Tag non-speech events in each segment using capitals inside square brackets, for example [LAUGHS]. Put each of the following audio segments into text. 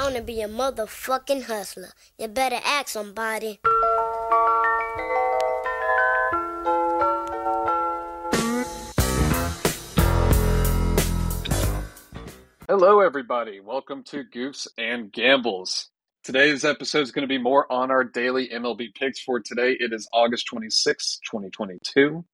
I wanna be a motherfucking hustler. You better ask somebody. Hello, everybody. Welcome to Goofs and Gambles. Today's episode is going to be more on our daily MLB picks for today. It is August 26, 2022,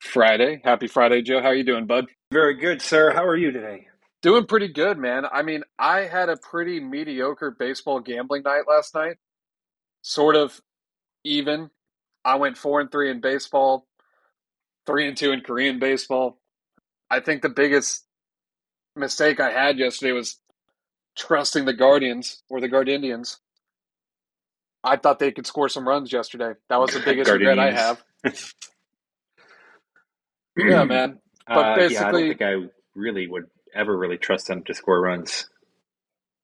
Friday. Happy Friday, Joe. How are you doing, bud? Very good, sir. How are you today? Doing pretty good, man. I mean, I had a pretty mediocre baseball gambling night last night. Sort of even. I went 4 and 3 in baseball, 3 and 2 in Korean baseball. I think the biggest mistake I had yesterday was trusting the Guardians or the Guardians. I thought they could score some runs yesterday. That was the [LAUGHS] biggest regret I have. [LAUGHS] yeah, man. [CLEARS THROAT] But Uh, basically, yeah, I don't think I really would ever really trust them to score runs.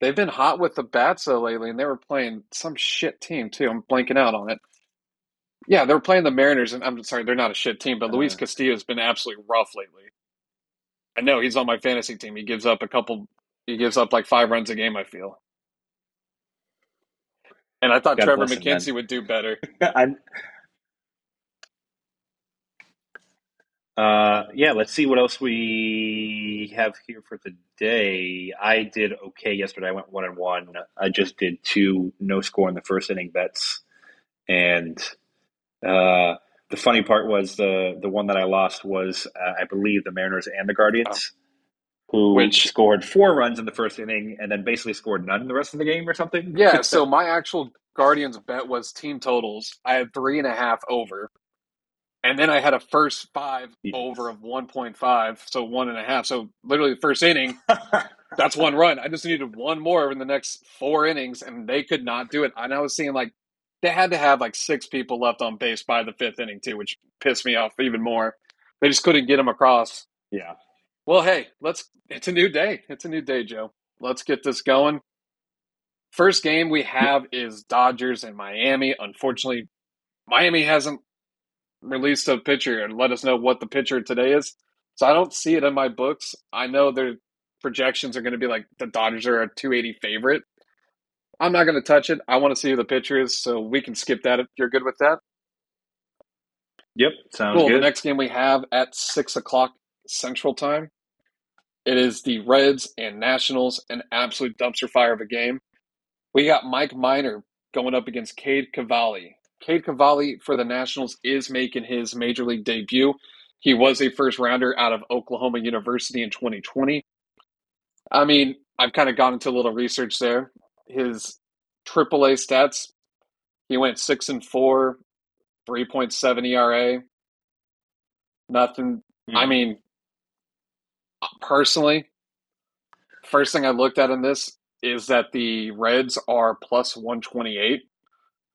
they've been hot with the bats though lately, and they were playing some shit team too. I'm blanking out on it. Yeah, they were playing the Mariners, and I'm sorry, they're not a shit team, but Luis Uh. Castillo has been absolutely rough lately. I know he's on my fantasy team. He gives up a couple. He gives up like five runs a game. I feel. And I thought God Trevor McKenzie would do better. [LAUGHS] I, uh, yeah, let's see what else we have here for today. I did okay yesterday. I went one and one. I just did two no score in the first inning bets, and uh, the funny part was the the one that I lost was uh, I believe the Mariners and the Guardians. Who Which- scored four runs in the first inning and then basically scored none in the rest of the game or something? Yeah, [LAUGHS] so my actual Guardians bet was team totals. I had three and a half over. And then I had a first five Yes. over of 1.5, so one and a half. So literally the first inning, [LAUGHS] that's one run. I just needed one more in the next four innings, and they could not do it. And I was seeing like they had to have like six people left on base by the fifth inning, too, which pissed me off even more. They just couldn't get them across. yeah. Well, hey, let's. It's a new day. It's a new day, Joe. Let's get this going. First game we have is Dodgers and Miami. Unfortunately, Miami hasn't released a pitcher and let us know what the pitcher today is. So I don't see it in my books. I know their projections are going to be like the Dodgers are a 280 favorite. I'm not going to touch it. I want to see who the pitcher is, so we can skip that if you're good with that. Yep. Sounds Cool. The good. next game we have at six o'clock Central Time. It is the Reds and Nationals, an absolute dumpster fire of a game. We got Mike Minor going up against Cade Cavalli. Cade Cavalli for the Nationals is making his major league debut. He was a first rounder out of Oklahoma University in 2020. I mean, I've kind of gone into a little research there. His AAA stats, he went six and four, 3.7 ERA. Nothing. I Mhm. mean, personally, first thing I looked at in this is that the Reds are plus 128.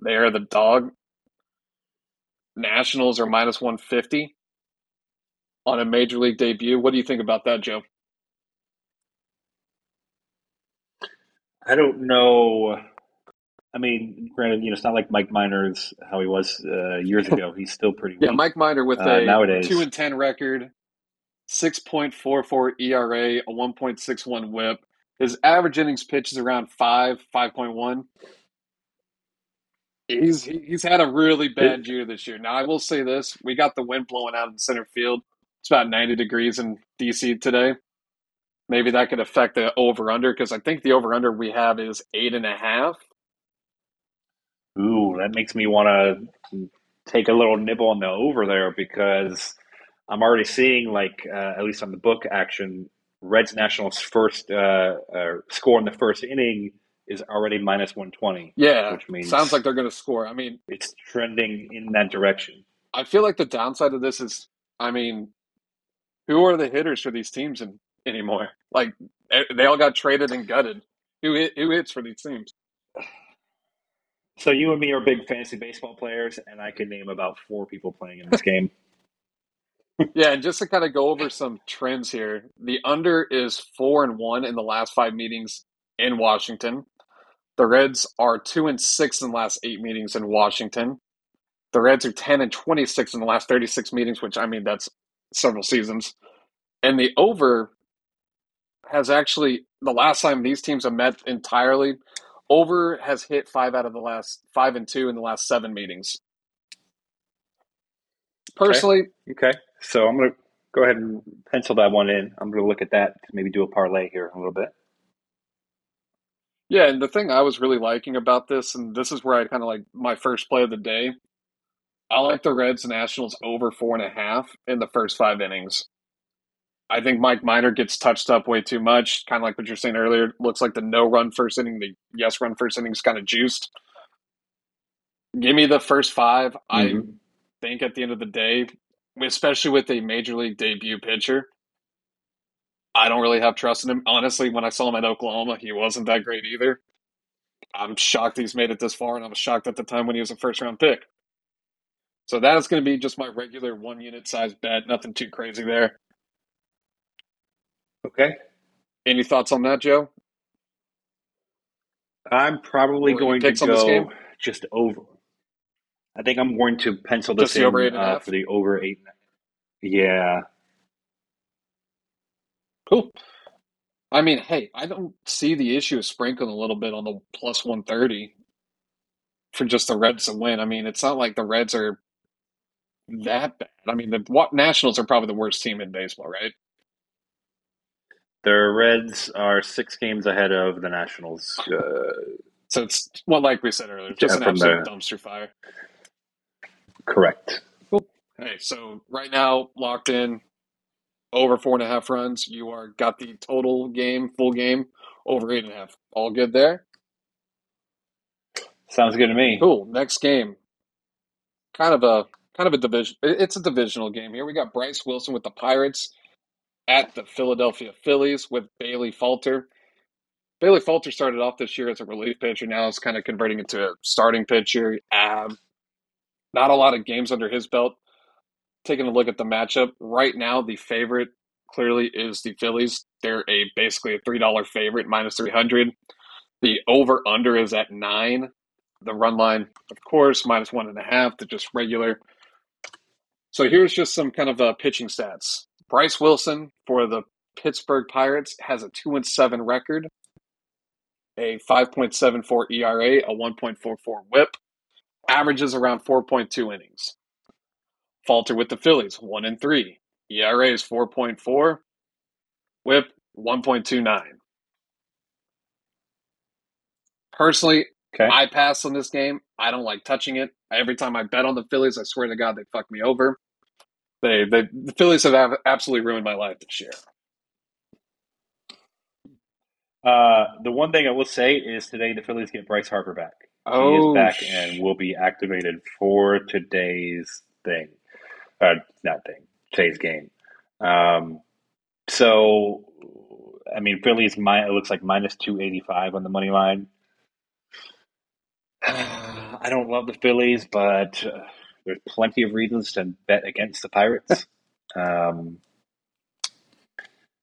They are the dog. Nationals are minus 150 on a major league debut. What do you think about that, Joe? I don't know. I mean, granted, you know, it's not like Mike Minor's how he was uh, years [LAUGHS] ago. He's still pretty Yeah. Mike Minor with Uh, a nowadays. 2 and 10 record, 6.44 ERA, a 1.61 whip. His average innings pitch is around 5, 5.1. He's he's had a really bad year this year. Now I will say this: we got the wind blowing out in center field. It's about ninety degrees in DC today. Maybe that could affect the over under because I think the over under we have is eight and a half. Ooh, that makes me want to take a little nibble on the over there because I'm already seeing, like, uh, at least on the book action, Reds Nationals first uh, uh, score in the first inning is already minus 120. Yeah, Which means- sounds like they're going to score. I mean, It's trending in that direction. I feel like the downside of this is, I mean, who are the hitters for these teams in, anymore? Like they all got traded and gutted. Who hit, who hits for these teams? So you and me are big fantasy baseball players, and I can name about four people playing in this game. [LAUGHS] [LAUGHS] Yeah, and just to kind of go over some trends here, the under is four and one in the last five meetings in Washington. The Reds are two and six in the last eight meetings in Washington. The Reds are ten and twenty six in the last thirty six meetings, which I mean that's several seasons. And the over has actually the last time these teams have met entirely. Over has hit five out of the last five and two in the last seven meetings. Personally, Okay, so I'm gonna go ahead and pencil that one in. I'm gonna look at that to maybe do a parlay here a little bit. Yeah, and the thing I was really liking about this, and this is where I kind of like my first play of the day. I like the Reds Nationals over four and a half in the first five innings. I think Mike Minor gets touched up way too much. Kind of like what you're saying earlier. Looks like the no run first inning, the yes run first inning is kind of juiced. Give me the first 5 I Mhm. think at the end of the day, especially with a major league debut pitcher, I don't really have trust in him. Honestly, when I saw him at Oklahoma, he wasn't that great either. I'm shocked he's made it this far, and I was shocked at the time when he was a first round pick. So that is going to be just my regular one unit size bet. Nothing too crazy there. Okay, Any thoughts on that, Joe? I'm probably Or going to picks on this go game? just over. I think I'm going to pencil this Just the in over eight and a uh, for the over eight. Yeah, Cool. I mean, hey, I don't see the issue of sprinkling a little bit on the plus 130 for just the Reds to win. I mean, it's not like the Reds are that bad. I mean, the what, Nationals are probably the worst team in baseball, right? the Reds are six games ahead of the Nationals. Uh, So it's, well, like we said earlier, just Yeah, an absolute the- dumpster fire. correct. Hey, so right now, locked in over four and a half runs. You are got the total game, full game, over eight and a half. All good there? Sounds good to me. Cool. Next game. Kind of a kind of a division. It's a divisional game here. We got Bryce Wilson with the Pirates at the Philadelphia Phillies with Bailey Falter. Bailey Falter started off this year as a relief pitcher. Now is kind of converting into a starting pitcher. Um, not a lot of games under his belt. Taking a look at the matchup right now, the favorite clearly is the Phillies. They're a basically a three dollar favorite, minus three hundred. The over under is at nine. The run line, of course, minus one and a half to just regular. So here's just some kind of uh, pitching stats. Bryce Wilson for the Pittsburgh Pirates has a two and seven record, a 5.74 ERA, a 1.44 WHIP, averages around 4.2 innings. Falter with the Phillies, one and three, ERA is 4.4, WHIP 1.29. Personally, Okay. I pass on this game. I don't like touching it. Every time I bet on the Phillies, I swear to God, they fuck me over. They, they the Phillies have absolutely ruined my life this year. Uh, the one thing I will say is today the Phillies get Bryce Harper back. Oh, he Oh, is back sh- and will be activated for today's thing. Uh, not thing, today's game. Um, so, I mean, Phillies, mi- it looks like minus 285 on the money line. [SIGHS] I don't love the Phillies, but uh, there's plenty of reasons to bet against the Pirates. [LAUGHS] Um,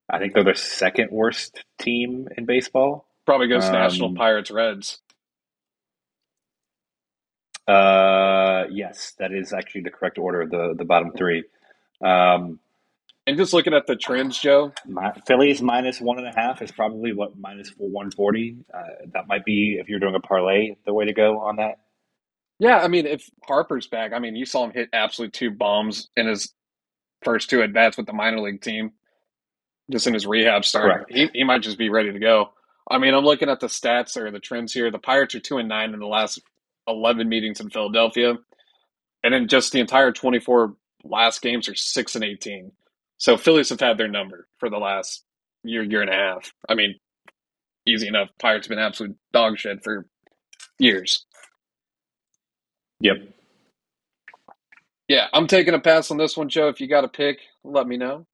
I think they're the second worst team in baseball. probably goes um, National Pirates Reds. Uh, yes, that is actually the correct order of the, the bottom three. Um, And just looking at the trends, Joe, my, Phillies minus one and a half is probably what minus one forty. Uh, that might be if you're doing a parlay, the way to go on that. yeah, I mean, if Harper's back, I mean, you saw him hit absolute two bombs in his first two at bats with the minor league team, just in his rehab start. He, he might just be ready to go. I mean, I'm looking at the stats or the trends here. The Pirates are two and nine in the last 11 meetings in Philadelphia, and then just the entire 24 last games are six and 18. So Phillies have had their number for the last year, year and a half. I mean, easy enough. Pirates have been absolute dog shit for years. Yep. Yeah, I'm taking a pass on this one, Joe. If you got a pick, let me know.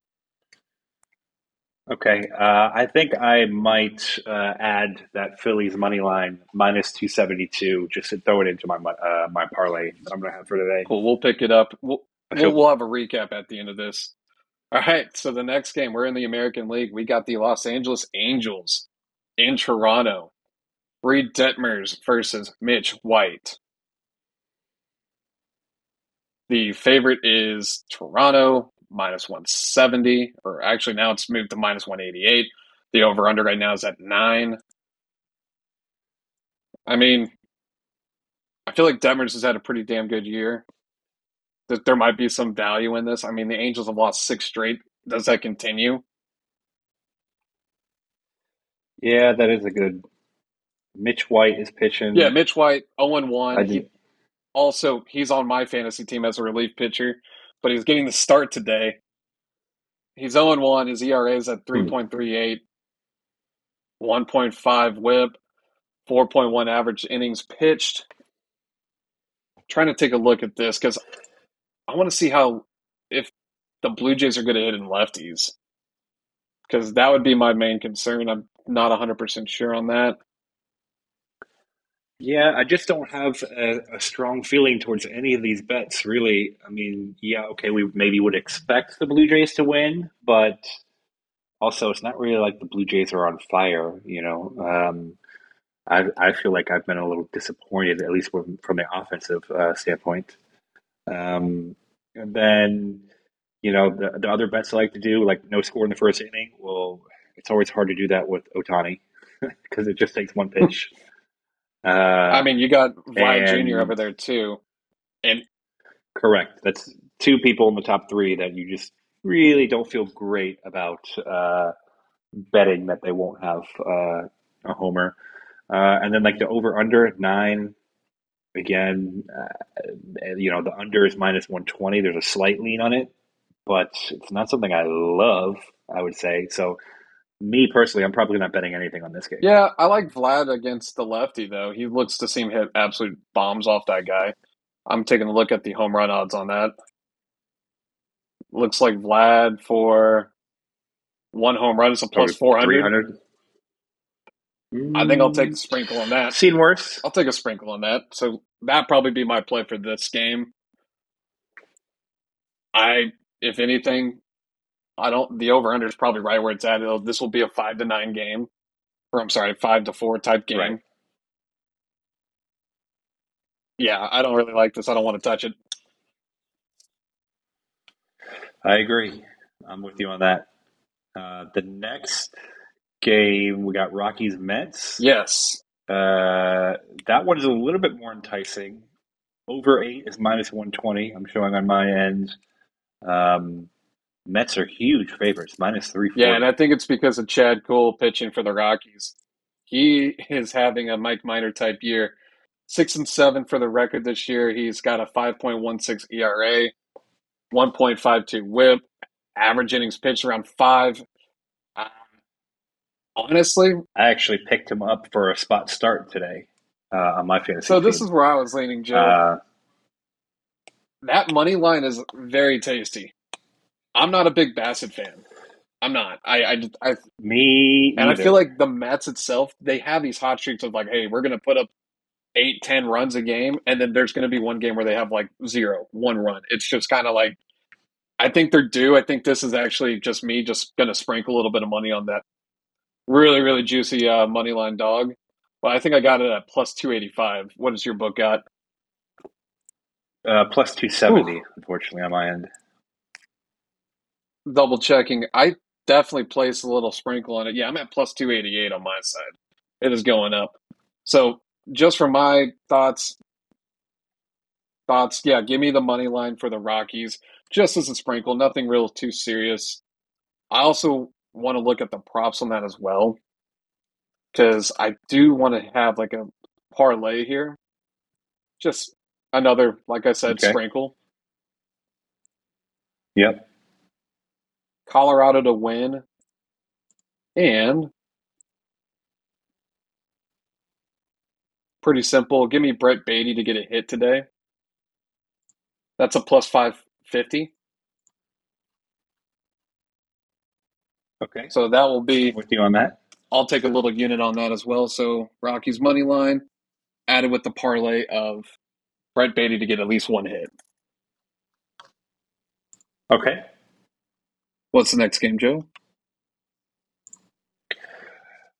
Okay. Uh, I think I might uh, add that Phillies money line minus two seventy two just to throw it into my uh, my parlay that I'm going to have for today. Cool. We'll pick it up. We'll, we'll, we'll have a recap at the end of this. All right. So the next game, we're in the American League. We got the Los Angeles Angels in Toronto. Reid Detmers versus Mitch White. The favorite is Toronto, minus 170, or actually now it's moved to minus 188. The over under right now is at nine. I mean, I feel like Demers has had a pretty damn good year. That there might be some value in this. I mean, the Angels have lost six straight. Does that continue? Yeah, that is a good. Mitch White is pitching. Yeah, Mitch White, 0 I 1. did, Also, he's on my fantasy team as a relief pitcher, but he's getting the start today. He's 0 1. His ERA is at hmm. 3.38, 1.5 whip, 4.1 average innings pitched. trying to take a look at this because I want to see how, if the Blue Jays are going to hit in lefties, because that would be my main concern. I'm not 100% sure on that. Yeah, I just don't have a, a strong feeling towards any of these bets, really. I mean, yeah, okay, we maybe would expect the Blue Jays to win, but also it's not really like the Blue Jays are on fire, you know. Um, I I feel like I've been a little disappointed, at least from, from the offensive uh, standpoint. Um, and then, you know, the, the other bets I like to do, like no score in the first inning, well, it's always hard to do that with Ohtani because [LAUGHS] it just takes one pitch. [LAUGHS] Uh, I mean, you got Vlad and- Jr. over there too. And Correct. That's two people in the top three that you just really don't feel great about uh, betting that they won't have uh, a homer. Uh, and then like the over under nine, again, uh, you know, the under is minus 120. There's a slight lean on it, but it's not something I love, I would say. So, me personally, I'm probably not betting anything on this game. yeah, I like Vlad against the lefty though. He looks to seem hit absolute bombs off that guy. I'm taking a look at the home run odds on that. Looks like Vlad for one home run is a plus 400. 300. I think I'll take the sprinkle on that. Seen worse. I'll take a sprinkle on that. So that probably be my play for this game. I, if anything, I don't. The over under is probably right where it's at. It'll, this will be a five to nine game, or I'm sorry, five to four type game. Right. Yeah, I don't really like this. I don't want to touch it. I agree. I'm with you on that. Uh, the next game, we got Rockies Mets. Yes, Uh, that one is a little bit more enticing. Over eight is minus 120. I'm showing on my end. Um, Mets are huge favorites, minus 340. yeah, and I think it's because of Chad Cole pitching for the Rockies. He is having a Mike Minor type year. Six and seven for the record this year. He's got a 5.16 ERA, 1.52 whip, average innings pitched around five. Um, honestly, I actually picked him up for a spot start today uh, on my fantasy so this team. is where I was leaning, Joe. Uh, that money line is very tasty. I'm not a big Bassitt fan. I'm not. I, I, I me and I feel like the Mets itself, they have these hot streaks of like, hey, we're going to put up eight, ten runs a game, and then there's going to be one game where they have like zero, one run. It's just kind of like, I think they're due. I think this is actually just me just going to sprinkle a little bit of money on that really, really juicy uh, money line dog. But I think I got it at plus 285. What does your book got? uh, plus 270, unfortunately, on my end. Double checking. I definitely placed a little sprinkle on it. Yeah, I'm at plus 288 on my side. It is going up. So just for my thoughts, thoughts, yeah, give me the money line for the Rockies just as a sprinkle, nothing real too serious. I also want to look at the props on that as well because I do want to have like a parlay here. Just another, like I said, Okay. sprinkle. Yep. Colorado to win and pretty simple. Give me Brett Baty to get a hit today. That's a plus 550. Okay. So that will be, With you on that. I'll take a little unit on that as well. So Rockies money line added with the parlay of Brett Baty to get at least one hit. Okay. What's the next game, Joe?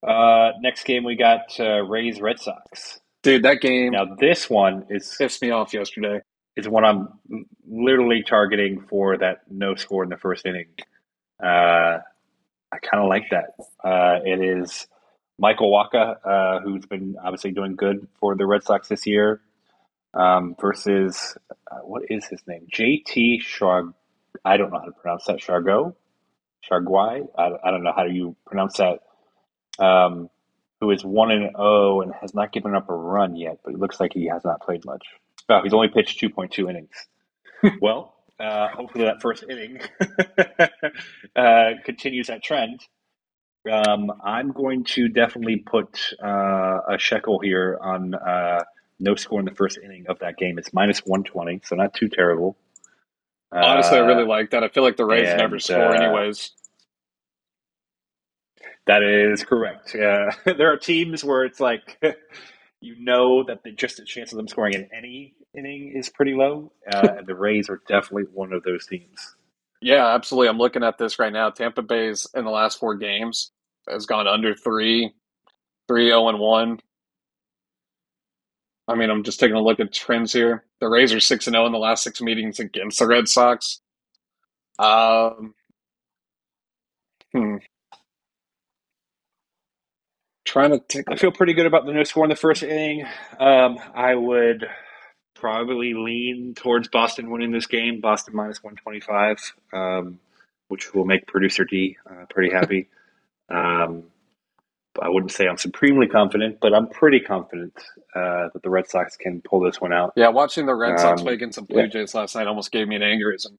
Uh, next game, we got uh, Rays Red Sox. Dude, that game Now, this one is pissed me off yesterday. is what I'm literally targeting for that no score in the first inning. Uh, I kind of like that. Uh, it is Michael Wacha, uh, who's been obviously doing good for the Red Sox this year, um, versus uh, what is his name? JT Sharg. I don't know how to pronounce that. Chargot, Charguay. I, I don't know how you pronounce that. Um, who is one and zero oh and has not given up a run yet, but it looks like he has not played much. Oh, he's only pitched two point two innings. [LAUGHS] well, uh, hopefully that first inning [LAUGHS] uh, continues that trend. Um, I'm going to definitely put uh, a shekel here on uh, no score in the first inning of that game. It's minus 120, so not too terrible. Honestly, I really uh, like that. I feel like the Rays and, never score, uh, anyways. That is correct. Yeah, [LAUGHS] there are teams where it's like [LAUGHS] you know that the, just the chance of them scoring in any inning is pretty low, uh, and the Rays are definitely one of those teams. Yeah, absolutely. I'm looking at this right now. Tampa Bay's in the last four games has gone under three, three zero oh and one. I mean, I'm just taking a look at trends here. The Rays are six and zero oh in the last six meetings against the Red Sox. Um, hmm. Trying to take. I feel pretty good about the no score in the first inning. Um, I would probably lean towards Boston winning this game. Boston minus 125, um, which will make producer D uh, pretty happy. [LAUGHS] um, I wouldn't say I'm supremely confident, but I'm pretty confident uh, that the Red Sox can pull this one out. Yeah, watching the Red Sox um, play against the Blue yeah. Jays last night almost gave me an aneurysm.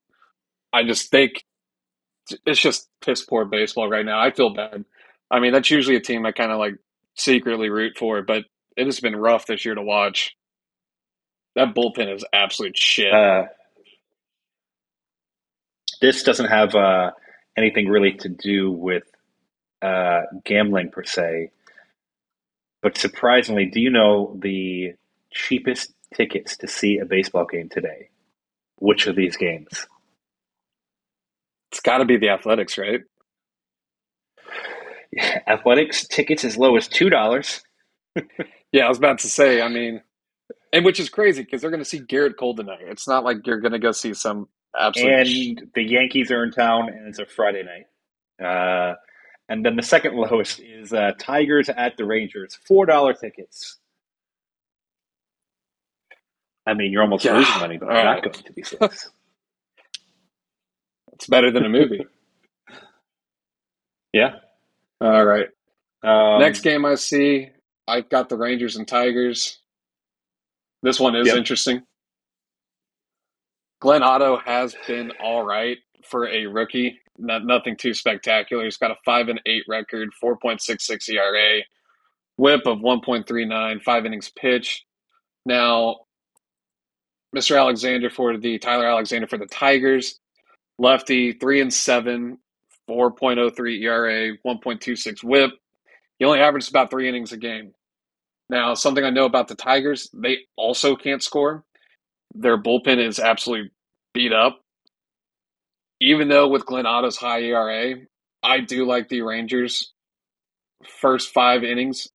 I just think it's just piss poor baseball right now. I feel bad. I mean, that's usually a team I kind of like secretly root for, but it has been rough this year to watch. That bullpen is absolute shit. Uh, this doesn't have uh, anything really to do with uh, gambling per se, but surprisingly, do you know the cheapest tickets to see a baseball game today? Which of these games? It's got to be the Athletics, right? Athletics tickets as low as two dollars. [LAUGHS] yeah, I was about to say. I mean, and which is crazy because they're going to see Gerrit Cole tonight. It's not like you're going to go see some absolute. And sh- the Yankees are in town, and it's a Friday night. Uh, and then the second lowest is uh, Tigers at the Rangers, four dollar tickets. I mean, you're almost yeah. losing money, but I'm not going to these things. it's better than a movie. [LAUGHS] yeah. All right. Um, Next game I see, I've got the Rangers and Tigers. This one is yep. interesting. Glenn Otto has been all right for a rookie. Not nothing too spectacular. He's got a five and eight record, four point six six ERA, WHIP of one point three nine, five innings pitched. Now, Mr. Alexander for the Tyler Alexander for the Tigers, lefty three and seven, four point oh three ERA, one point two six WHIP. He only averages about three innings a game. Now, something I know about the Tigers, they also can't score. Their bullpen is absolutely beat up. Even though with Glenn Otto's high ERA, I do like the Rangers first five innings.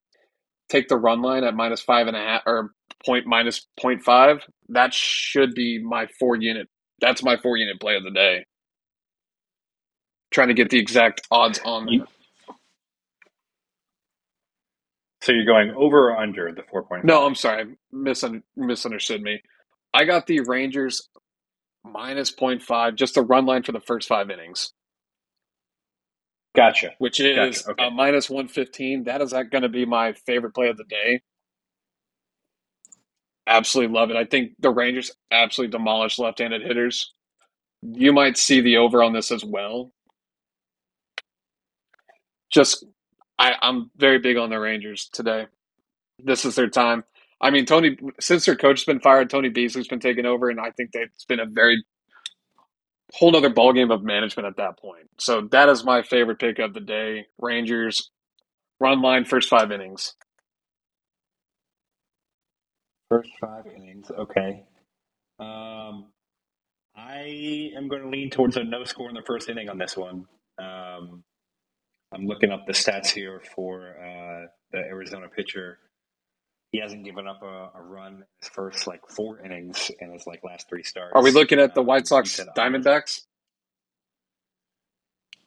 Take the run line at minus five and a half or point minus point five. That should be my four unit. That's my four unit play of the day. Trying to get the exact odds on. So you're going over or under the four point? No, I'm sorry, Misun- misunderstood me. I got the Rangers minus 0.5, just a run line for the first five innings. Gotcha. Which is gotcha. Okay. a minus 115. That is uh, going to be my favorite play of the day. Absolutely love it. I think the Rangers absolutely demolish left handed hitters. You might see the over on this as well. Just I, I'm very big on the Rangers today. This is their time. I mean, Tony, since their coach has been fired, Tony Beasley's been taken over, and I think that it's been a very whole other ballgame of management at that point. So that is my favorite pick of the day. Rangers run line first five innings. First five innings, okay. Um, I am going to lean towards a no score in the first inning on this one. Um, I'm looking up the stats here for uh, the Arizona pitcher. He hasn't given up a, a, run in his first like four innings in his like last three starts. Are we looking at the White Sox Diamondbacks?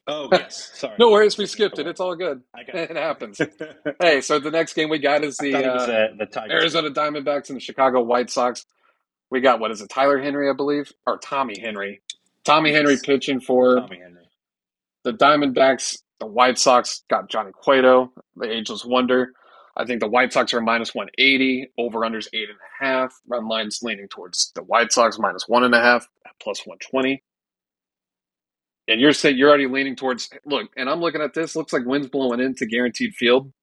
Oh [LAUGHS] yes, sorry. no worries, we skipped it. It's all good. I got It happens. [LAUGHS] hey, so the next game we got is the it uh, uh, the Tigers. Arizona Diamondbacks and the Chicago White Sox. We got what is it, Tyler Henry, I believe, or Tommy Henry. Tommy Henry pitching for Tommy Henry. the Diamondbacks. The White Sox got Johnny Cueto, the Angels wonder. I think the White Sox are minus 180. Over unders eight and a half. Run lines leaning towards the White Sox minus one and a half, plus 120. And you're saying you're already leaning towards look, and I'm looking at this. Looks like wind's blowing into guaranteed field.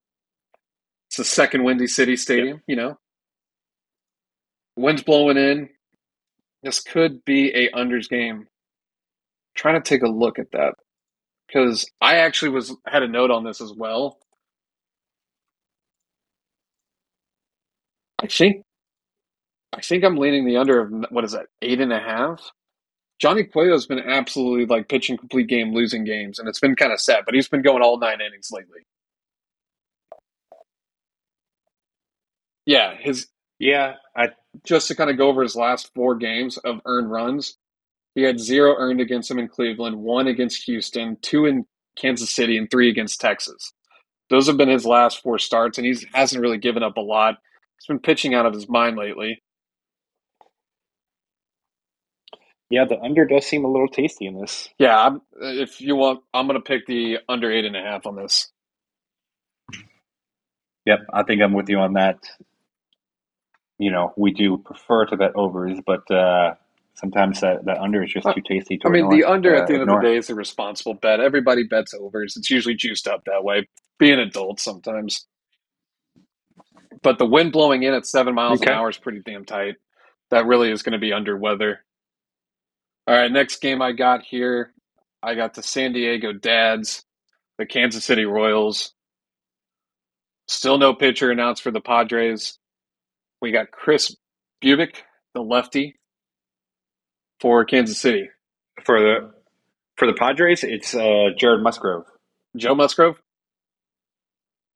It's the second Windy City Stadium, you know. Wind's blowing in. This could be a unders game. trying to take a look at that because I actually was had a note on this as well. I think, I think I'm leaning the under of what is that eight and a half. Johnny Cueto's been absolutely like pitching complete game, losing games, and it's been kind of sad. But he's been going all nine innings lately. Yeah, his Yeah, I just to kind of go over his last four games of earned runs. He had zero earned against him in Cleveland, one against Houston, two in Kansas City, and three against Texas. Those have been his last four starts, and he hasn't really given up a lot. He's been pitching out of his mind lately. yeah the under does seem a little tasty in this. Yeah, I'm, if you want, I'm going to pick the under eight and a half on this. Yep, I think I'm with you on that. You know, we do prefer to bet overs, but uh, sometimes that, that under is just too tasty to I mean, ignore, the under uh, at the end ignore. of the day is a responsible bet. Everybody bets overs. It's usually juiced up that way. Be an adult sometimes. But the wind blowing in at seven miles Okay. an hour is pretty damn tight. That really is going to be under weather. All right, next game I got here, I got the San Diego Dads, the Kansas City Royals. Still no pitcher announced for the Padres. We got Kris Bubic, the lefty, for Kansas City. For the for the Padres, it's uh, Jared Musgrove Joe Musgrove?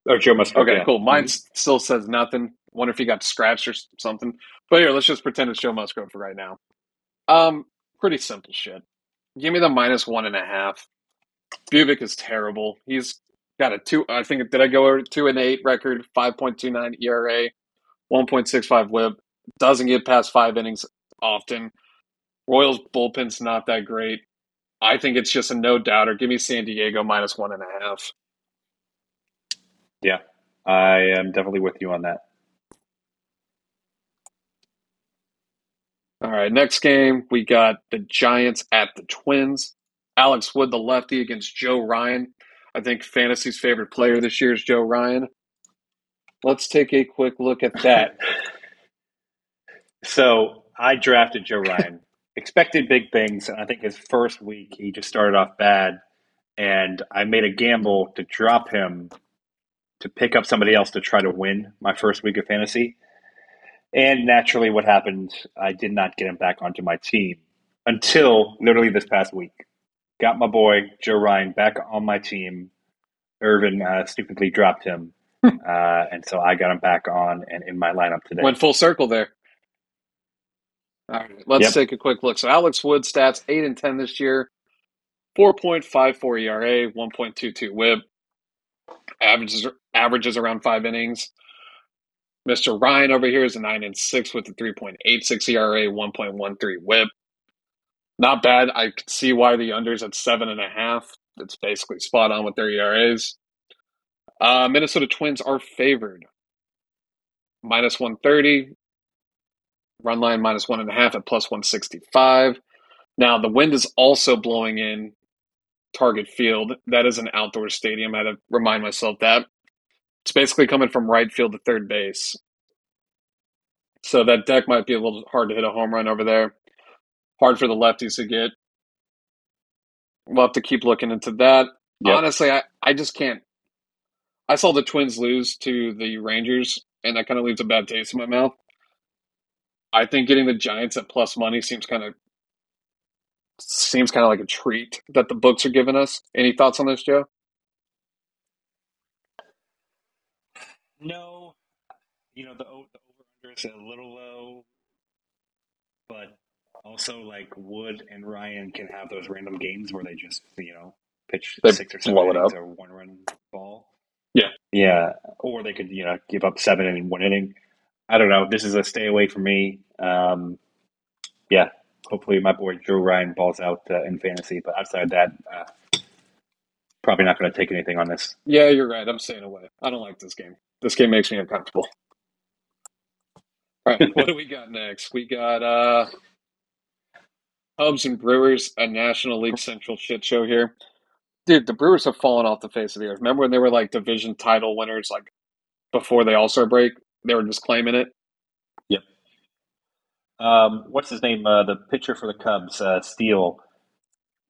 Or Joe Musgrove. Okay, yeah. cool. Mine s- still says nothing. Wonder if he got scratched or something. But here, let's just pretend it's Joe Musgrove for right now. Um, pretty simple shit. Give me the minus one and a half. Bubic is terrible. He's got a two. I think did I go over two and eight record, five point two nine ERA, one point six five WHIP. Doesn't get past five innings often. Royals bullpen's not that great. I think it's just a no doubter. Give me San Diego minus one and a half. Yeah, I am definitely with you on that. All right, next game we got the Giants at the Twins. Alex Wood, the lefty, against Joe Ryan. I think fantasy's favorite player this year is Joe Ryan. Let's take a quick look at that. [LAUGHS] So I drafted Joe Ryan. [LAUGHS] Expected big things, and I think his first week he just started off bad, and I made a gamble to drop him to pick up somebody else to try to win my first week of fantasy. And naturally, what happened, I did not get him back onto my team until literally this past week. Got my boy Joe Ryan back on my team. Irvin uh, stupidly dropped him, uh, and so I got him back on and in my lineup today. Went full circle there. All right, let's Yep. take a quick look. So Alex Wood stats eight and ten this year, four point five four ERA, one point two two WHIP, averages averages around five innings. Mr. Ryan over here is a nine and six with a three point eight six ERA, one point one three WHIP. Not bad. I could see why the unders at seven and a half. It's basically spot on with their ERAs. Uh, Minnesota Twins are favored. Minus 130. Run line minus one and a half at plus 165. Now, the wind is also blowing in Target Field. That is an outdoor stadium. I had to remind myself that. It's basically coming from right field to third base. So that deck might be a little hard to hit a home run over there. Hard for the lefties to get. We'll have to keep looking into that. Yep. Honestly, I, I just can't. I saw the Twins lose to the Rangers, and that kind of leaves a bad taste in my mouth. I think getting the Giants at plus money seems kind of seems kind of like a treat that the books are giving us. Any thoughts on this, Joe? No, you know the the over under is a little low, but also like Wood and Ryan can have those random games where they just you know pitch They six or seven innings or one run ball. Yeah. Yeah. Or they could, you know, give up seven in one inning. I don't know. This is a stay away for me. Um, yeah. Hopefully my boy Joe Ryan balls out uh, in fantasy. But outside that, uh, probably not going to take anything on this. Yeah, you're right. I'm staying away. I don't like this game. This game makes me uncomfortable. All right, what do we got next? We got uh Cubs and Brewers, a National League Central shit show here. Dude, the Brewers have fallen off the face of the earth. Remember when they were like division title winners, like before the All Star break? They were just claiming it. Yep. Um, what's his name? Uh, the pitcher for the Cubs, uh, Steele,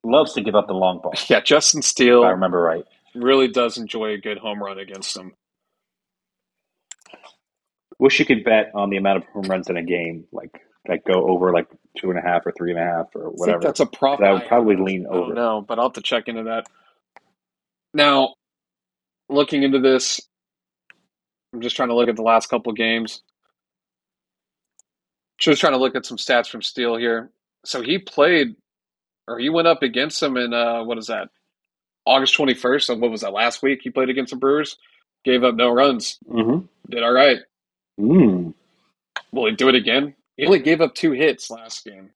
loves to give up the long ball. [LAUGHS] Yeah, Justin If I remember right. really does enjoy a good home run against him. Wish you could bet on the amount of home runs in a game, like like go over like two and a half or three and a half or whatever. that's a prop. I would probably lean over. No, but I'll have to check into that. Now, looking into this, I'm just trying to look at the last couple games. Just trying to look at some stats from Steele here. So he played, or he went up against them in uh, what is that? August 21st. And what was that? Last week he played against the Brewers, gave up no runs, Mm-hmm. did all right. Mm. Will he do it again? He only gave up two hits last game.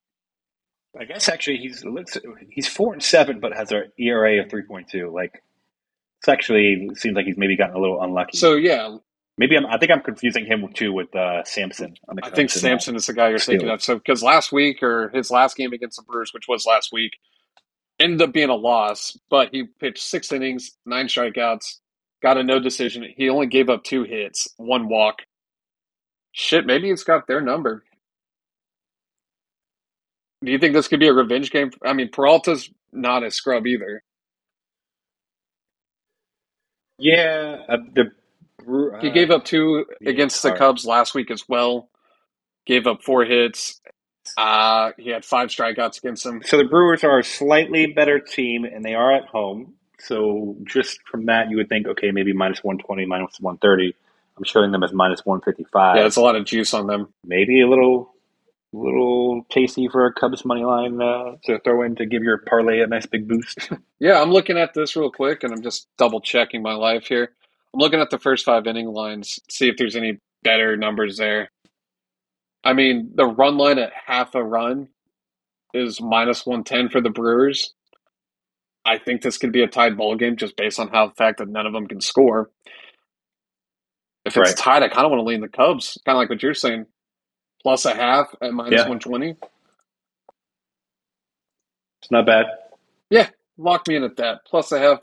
I guess actually he's looks he's four and seven, but has an ERA of three point two. Like it's actually it seems like he's maybe gotten a little unlucky. So yeah, maybe I'm I think I'm confusing him too with uh, Sampson. On the I think Sampson uh, is the guy you're thinking of. So because last week or his last game against the Brewers, which was last week, ended up being a loss. But he pitched six innings, nine strikeouts, got a no decision. He only gave up two hits, one walk. Shit, maybe it's got their number. Do you think this could be a revenge game? I mean, Peralta's not a scrub either. Yeah, uh, the He uh, gave up two yeah, against the. Cubs last week as well. Gave up four hits. Uh, he had five strikeouts against them. So the Brewers are a slightly better team, and they are at home. So just from that, you would think, okay, maybe minus one twenty, minus one thirty. I'm showing them as minus one fifty five. Yeah, it's a lot of juice on them. maybe a little, little tasty for a Cubs money line uh, to throw in to give your parlay a nice big boost. [LAUGHS] Yeah, I'm looking at this real quick and I'm just double checking my life here. Looking at the first five inning lines, see if there's any better numbers there. I mean, the run line at half a run is minus 110 for the Brewers. I think this could be a tied ball game just based on how the fact that none of them can score. If it's Right. tied, I kind of want to lean the Cubs, kind of like what you're saying. Plus a half at minus Yeah. 120. It's not bad. Yeah, lock me in at that. Plus a half.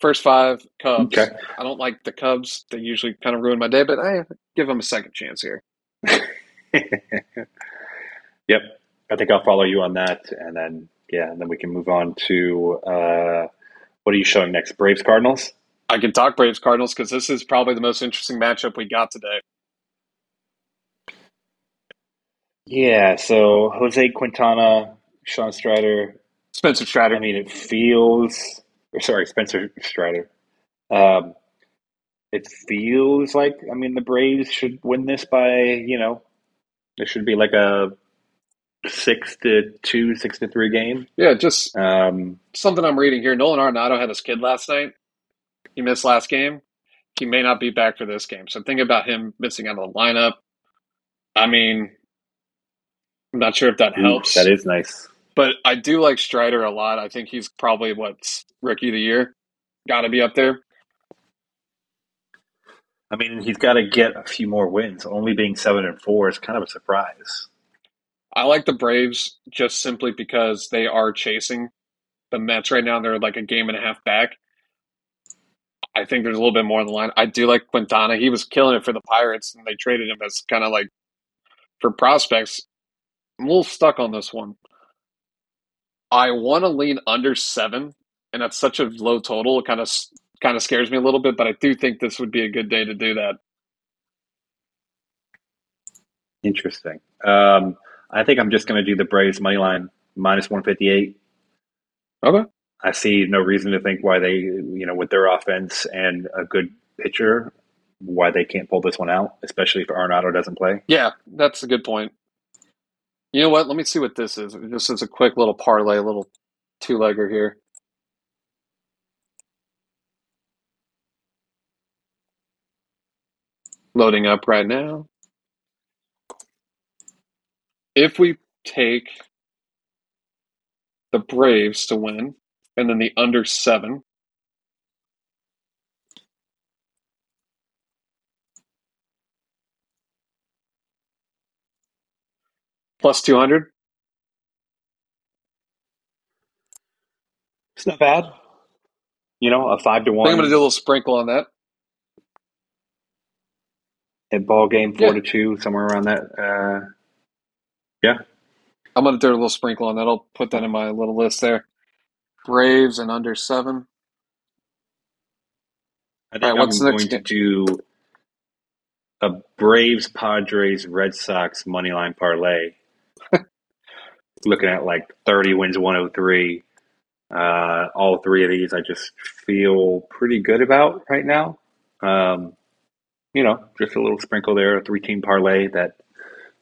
First five Cubs. Okay. I don't like the Cubs. They usually kind of ruin my day, but I give them a second chance here. [LAUGHS] yep, I think I'll follow you on that, and then yeah, and then we can move on to uh, what are you showing next? Braves Cardinals. I can talk Braves Cardinals because this is probably the most interesting matchup we got today. Yeah, so Jose Quintana, Sean Strider. Spencer Strider. I mean, it feels, or sorry, Spencer Strider. Um, it feels like, I mean, the Braves should win this by, you know, there should be like a six to two, six to three game. yeah, just Um, something I'm reading here. Nolan Arenado had his kid last night. He missed last game. He may not be back for this game. So think about him missing out of the lineup. I mean, I'm not sure if that helps. that is nice. But I do like Strider a lot. I think he's probably what's rookie of the year. Got to be up there. I mean, he's got to get a few more wins. Only being seven and four is kind of a surprise. I like the Braves just simply because they are chasing the Mets right now. They're like a game and a half back. I think there's a little bit more on the line. I do like Quintana. He was killing it for the Pirates, and they traded him as kind of like for prospects. I'm a little stuck on this one. I want to lean under seven, and that's such a low total. It kind of kind of scares me a little bit, but I do think this would be a good day to do that. Interesting. Um, I think I'm just going to do the Braves money line minus one fifty eight. Okay. I see no reason to think why they, you know, with their offense and a good pitcher, why they can't pull this one out, especially if Arenado doesn't play. Yeah, that's a good point. You know what? Let me see what this is. This is a quick little parlay, a little two legger here. Loading up right now. If we take the Braves to win and then the under seven, plus 200. It's not bad. You know, a five to I one. think I'm going to do a little sprinkle on that. at ball game, four Yeah. to two, somewhere around that. Uh, yeah, I'm going to do a little sprinkle on that. I'll put that in my little list there. Braves and under seven. I think All right, what's I'm the going next to do a Braves, Padres, Red Sox money line parlay. Looking at like 30 wins, 103. Uh, all three of these, I just feel pretty good about right now. Um, you know, just a little sprinkle there, a three team parlay that,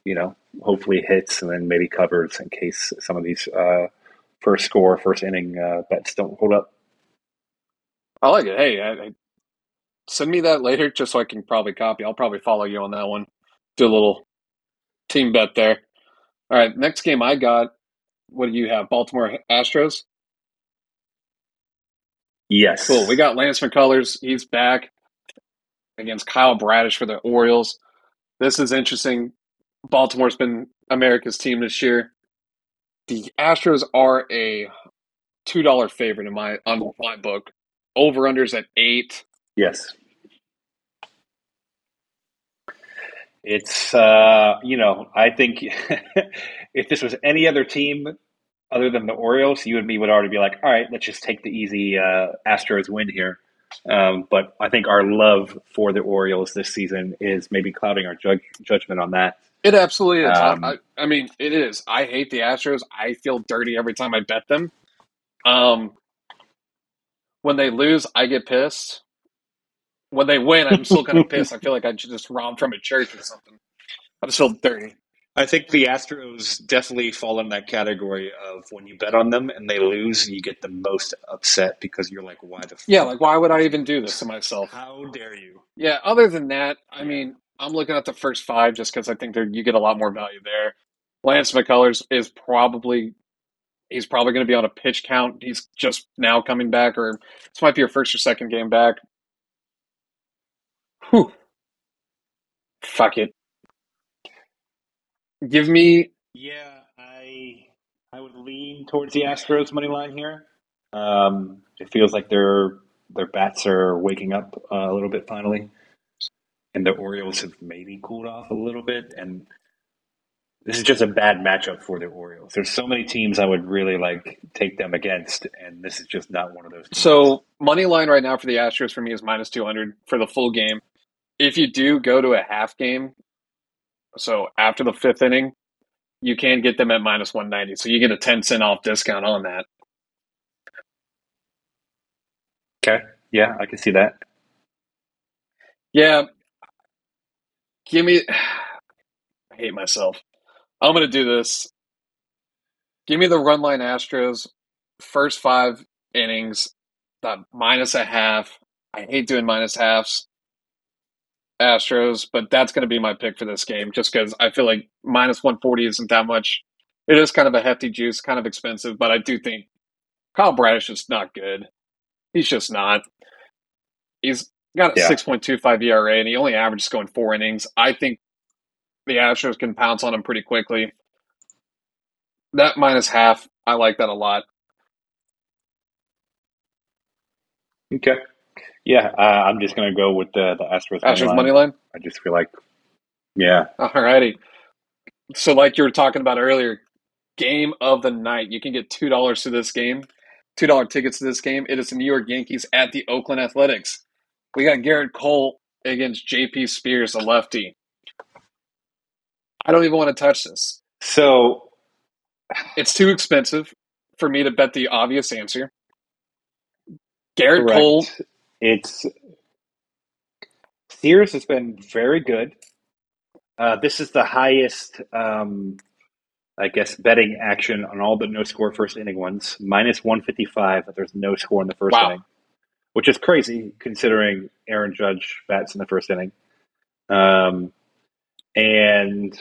you know, hopefully hits and then maybe covers in case some of these uh, first score, first inning uh, bets don't hold up. I like it. Hey, I, I, send me that later just so I can probably copy. I'll probably follow you on that one. Do a little team bet there. All right, next game I got. What do you have? Baltimore Astros. Yes. Cool. We got Lance McCullers. He's back against Kyle Bradish for the Orioles. This is interesting. Baltimore's been America's team this year. The Astros are a two dollar favorite in my on my book. Over unders at eight. Yes. It's uh, you know, I think [LAUGHS] if this was any other team other than the Orioles, you and me would already be like, all right, let's just take the easy uh, Astros win here. Um, but I think our love for the Orioles this season is maybe clouding our judge, judgment on that. It absolutely is. Um, I, I mean, it is. I hate the Astros. I feel dirty every time I bet them. Um, when they lose, I get pissed. When they win, I'm still kind of [LAUGHS] pissed. I feel like I just robbed from a church or something. I just feel dirty. I think the Astros definitely fall in that category of when you bet on them and they lose, you get the most upset because you're like, why the Yeah, like why would I even do this to myself? How dare you? Yeah. Other than that, I mean, I'm looking at the first five just because I think you get a lot more value there. Lance McCullers is probably he's probably going to be on a pitch count. He's just now coming back, or this might be your first or second game back. Whew. Fuck it. Give me Yeah, I I would lean towards the Astros money line here. Um, it feels like their their bats are waking up uh, a little bit finally, and the Orioles have maybe cooled off a little bit. And this is just a bad matchup for the Orioles. There's so many teams I would really like take them against, and this is just not one of those. Teams. so money line right now for the Astros for me is minus two hundred for the full game. If you do go to a half game, so after the fifth inning, you can get them at minus one ninety. So you get a ten cent off discount on that. okay, yeah, I can see that. Yeah. Give me. [SIGHS] I hate myself. I'm going to do this. Give me the run line Astros, first five innings, that minus a half. I hate doing minus halves. Astros, but that's going to be my pick for this game just because I feel like minus 140 isn't that much. It is kind of a hefty juice, kind of expensive, but I do think Kyle Bradish is not good. He's just not. He's got a Yeah. 6.25 ERA and he only averages going four innings. I think the Astros can pounce on him pretty quickly. That minus half, I like that a lot. Okay, yeah, uh, I'm just gonna go with the the Astros, Astros money line. I just feel like, yeah, Alrighty. So, like you were talking about earlier, game of the night. You can get two dollars to this game, two dollar tickets to this game. It is the New York Yankees at the Oakland Athletics. We got Gerrit Cole against J.P. Sears, a lefty. I don't even want to touch this. so It's too expensive for me to bet the obvious answer. Gerrit Correct. Cole, It's Sears has been very good. Uh, this is the highest um, I guess betting action on all the no score first inning ones minus one fifty five. That there's no score in the first Wow. inning, which is crazy considering Aaron Judge bats in the first inning. Um, and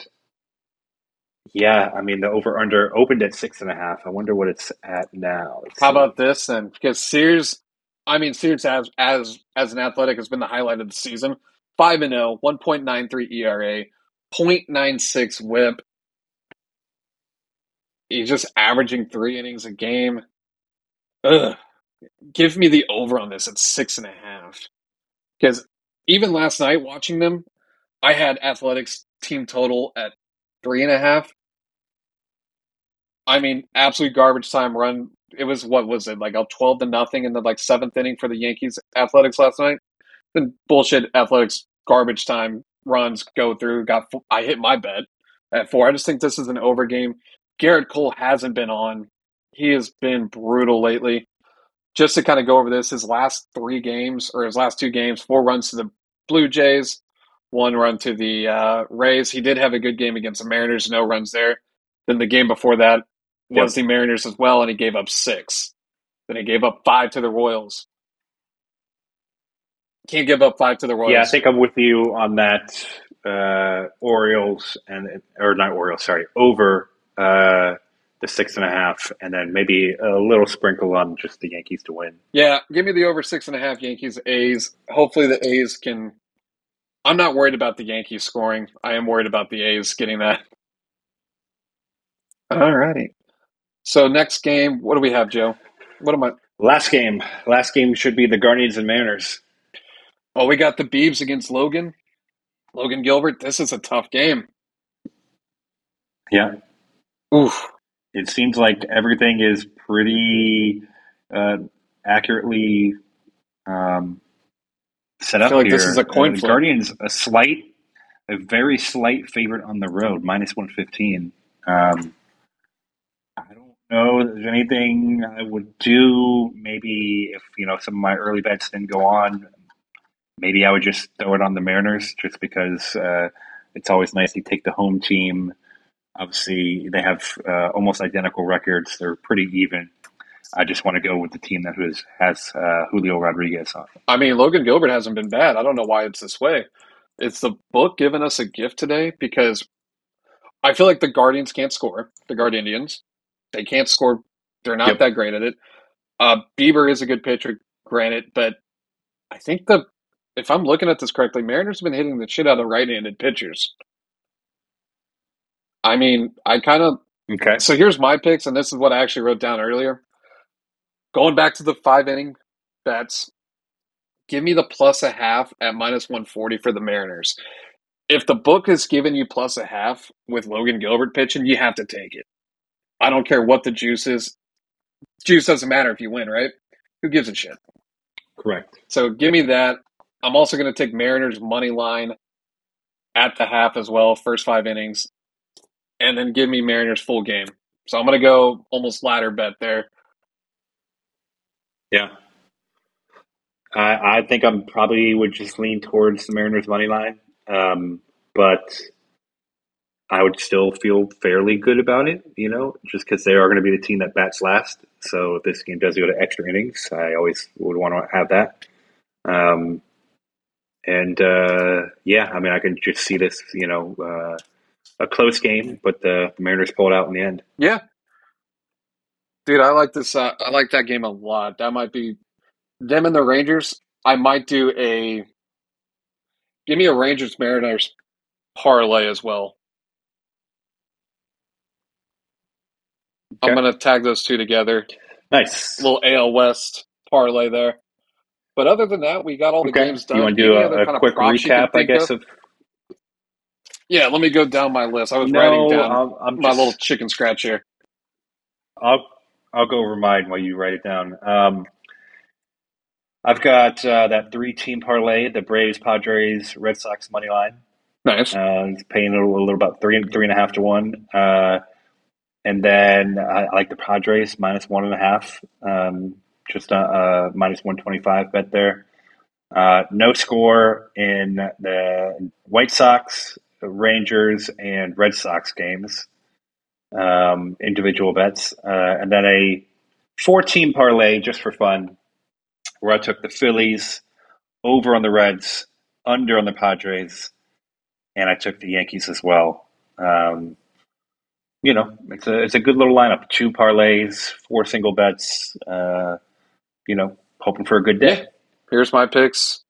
yeah, I mean the over under opened at six and a half. I wonder what it's at now. Let's How see. about this then? Because Sears, I mean Sears as as as an athletic has been the highlight of the season. Five and oh, 1.93 ERA, 0.96 WHIP. He's just averaging three innings a game. Ugh. Give me the over on this at six and a half. Because even last night watching them, I had athletics team total at three and a half. I mean, absolute garbage time run. It was what was it like up twelve to nothing in the like seventh inning for the Yankees Athletics last night. Then bullshit Athletics garbage time runs go through. Got I hit my bet at four. I just think this is an over game. Gerrit Cole hasn't been on. He has been brutal lately. Just to kind of go over this, his last three games or his last two games, four runs to the Blue Jays, one run to the uh, Rays. He did have a good game against the Mariners, no runs there. Then the game before that was the Mariners as well, and he gave up six. Then he gave up five to the Royals. Can't give up five to the Royals. Yeah, I think I'm with you on that. Uh, Orioles and or not Orioles, sorry, over uh, the six and a half, and then maybe a little sprinkle on just the Yankees to win. Yeah, give me the over six and a half Yankees A's. Hopefully the A's can. I'm not worried about the Yankees scoring. I am worried about the A's getting that. All righty. So next game, what do we have, Joe? What am I? Last game, last game should be the Guardians and Mariners. Oh, we got the Beebs against Logan. Logan Gilbert. This is a tough game. Yeah, Oof. it seems like everything is pretty uh, accurately um, set I up feel like here. this is a coin Uh, flip. Guardians a slight, a very slight favorite on the road, minus one fifteen. Um, I know there's anything I would do. Maybe if you know some of my early bets didn't go on, maybe I would just throw it on the Mariners, just because uh, it's always nice to take the home team. Obviously, they have uh, almost identical records. They're pretty even. I just want to go with the team that has has uh, Julio Rodriguez on. I mean, Logan Gilbert hasn't been bad. I don't know why it's this way. It's the book giving us a gift today because I feel like the Guardians can't score. The Guardians, they can't score. They're not Yep. that great at it. Uh, Bieber is a good pitcher, granted, but I think the if I'm looking at this correctly, Mariners have been hitting the shit out of right-handed pitchers. I mean, I kind of Okay. so here's my picks, and this is what I actually wrote down earlier. Going back to the five inning bets, give me the plus a half at minus 140 for the Mariners. If the book is giving you plus a half with Logan Gilbert pitching, you have to take it. I don't care what the juice is. Juice doesn't matter if you win, right? Who gives a shit? Correct. So give me that. I'm also going to take Mariners money line at the half as well, first five innings, and then give me Mariners full game. So I'm going to go almost ladder bet there. Yeah. I, I think I'm probably would just lean towards the Mariners money line, um, but I would still feel fairly good about it. You know, just because they are going to be the team that bats last. So if this game does go to extra innings, I always would want to have that. Um, and uh, yeah, I mean, I can just see this. You know, uh, a close game, but the, Mariners pulled out in the end. Yeah, dude, I like this. Uh, I like that game a lot. That might be them and the Rangers. I might do a give me a Rangers Mariners parlay as well. I'm going to tag those two together. Nice. little AL West parlay there. But other than that, we got all the Okay. games done. You want to do Any a, a quick props you can recap, I guess, of? of Yeah, let me go down my list. I was writing down I'm, I'm my just, little chicken scratch here. I'll I'll go over mine while you write it down. Um, I've got uh, that three-team parlay: the Braves, Padres, Red Sox money line. Nice. Uh, it's paying a little, a little about three three and a half to one. Uh, and then I, I like the Padres minus one and a half, um, just a, uh minus one twenty five bet there. Uh, no score in the White Sox, Rangers, and Red Sox games. um, individual bets, uh, and then a four team parlay just for fun, where I took the Phillies over on the Reds, under on the Padres, and I took the Yankees as well. Um, you know, it's a it's a good little lineup. Two parlays, four single bets. Uh, you know, hoping for a good day. Yeah. Here's my picks.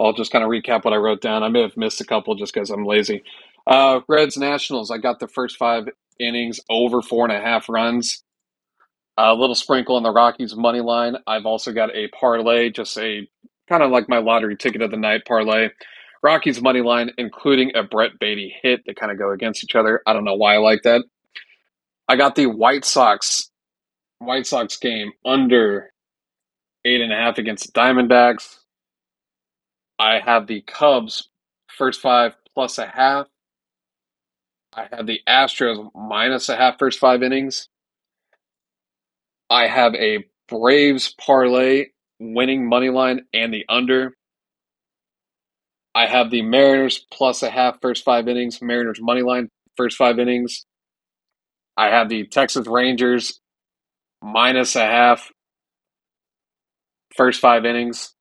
I'll just kind of recap what I wrote down. I may have missed a couple just because I'm lazy. Uh, Reds Nationals. I got the first five innings over four and a half runs. A little sprinkle on the Rockies money line. I've also got a parlay, just a kind of like my lottery ticket of the night parlay. Rockies money line, including a Brett Baty hit. They kind of go against each other. I don't know why I like that. I got the White Sox White Sox game under eight and a half against the Diamondbacks. I have the Cubs first five plus a half. I have the Astros minus a half first five innings. I have a Braves parlay winning money line and the under. I have the Mariners plus a half first five innings, Mariners money line first five innings. I have the Texas Rangers minus a half first five innings.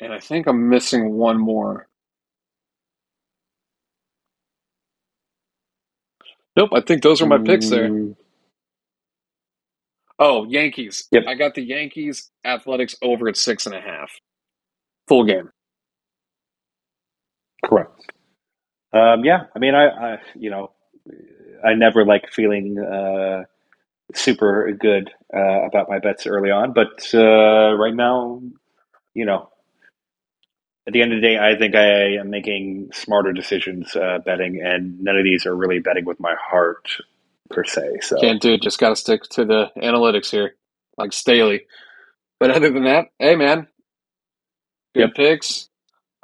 And I think I'm missing one more. Nope, I think those are my picks there. Oh, Yankees. Yep. I got the Yankees athletics over at six and a half. Full game. Correct. Um, yeah, I mean, I, I, you know, I never like feeling uh, super good uh, about my bets early on, but uh, right now, you know, at the end of the day, I think I am making smarter decisions uh, betting, and none of these are really betting with my heart per se. So Can't do it. Just got to stick to the analytics here, like Staley. But other than that, hey man, good Yep. picks.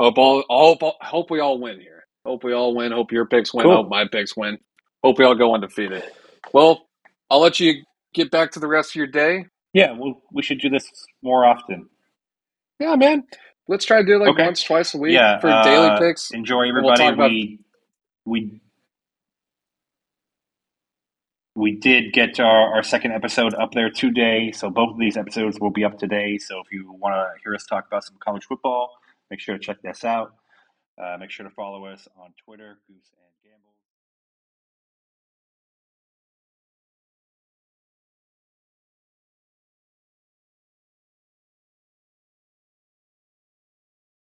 Hope all, all hope, hope we all win here. Hope we all win. Hope your picks win. Cool. Hope my picks win. Hope we all go undefeated. Well, I'll let you get back to the rest of your day. yeah, well, we should do this more often. Yeah, man. Let's try to do it like Okay. once, twice a week yeah, for daily uh, picks. Enjoy, we'll everybody. about- we we we did get our, our second episode up there today, so both of these episodes will be up today. So if you want to hear us talk about some college football, make sure to check this out. Uh, make sure to follow us on Twitter, Goofs and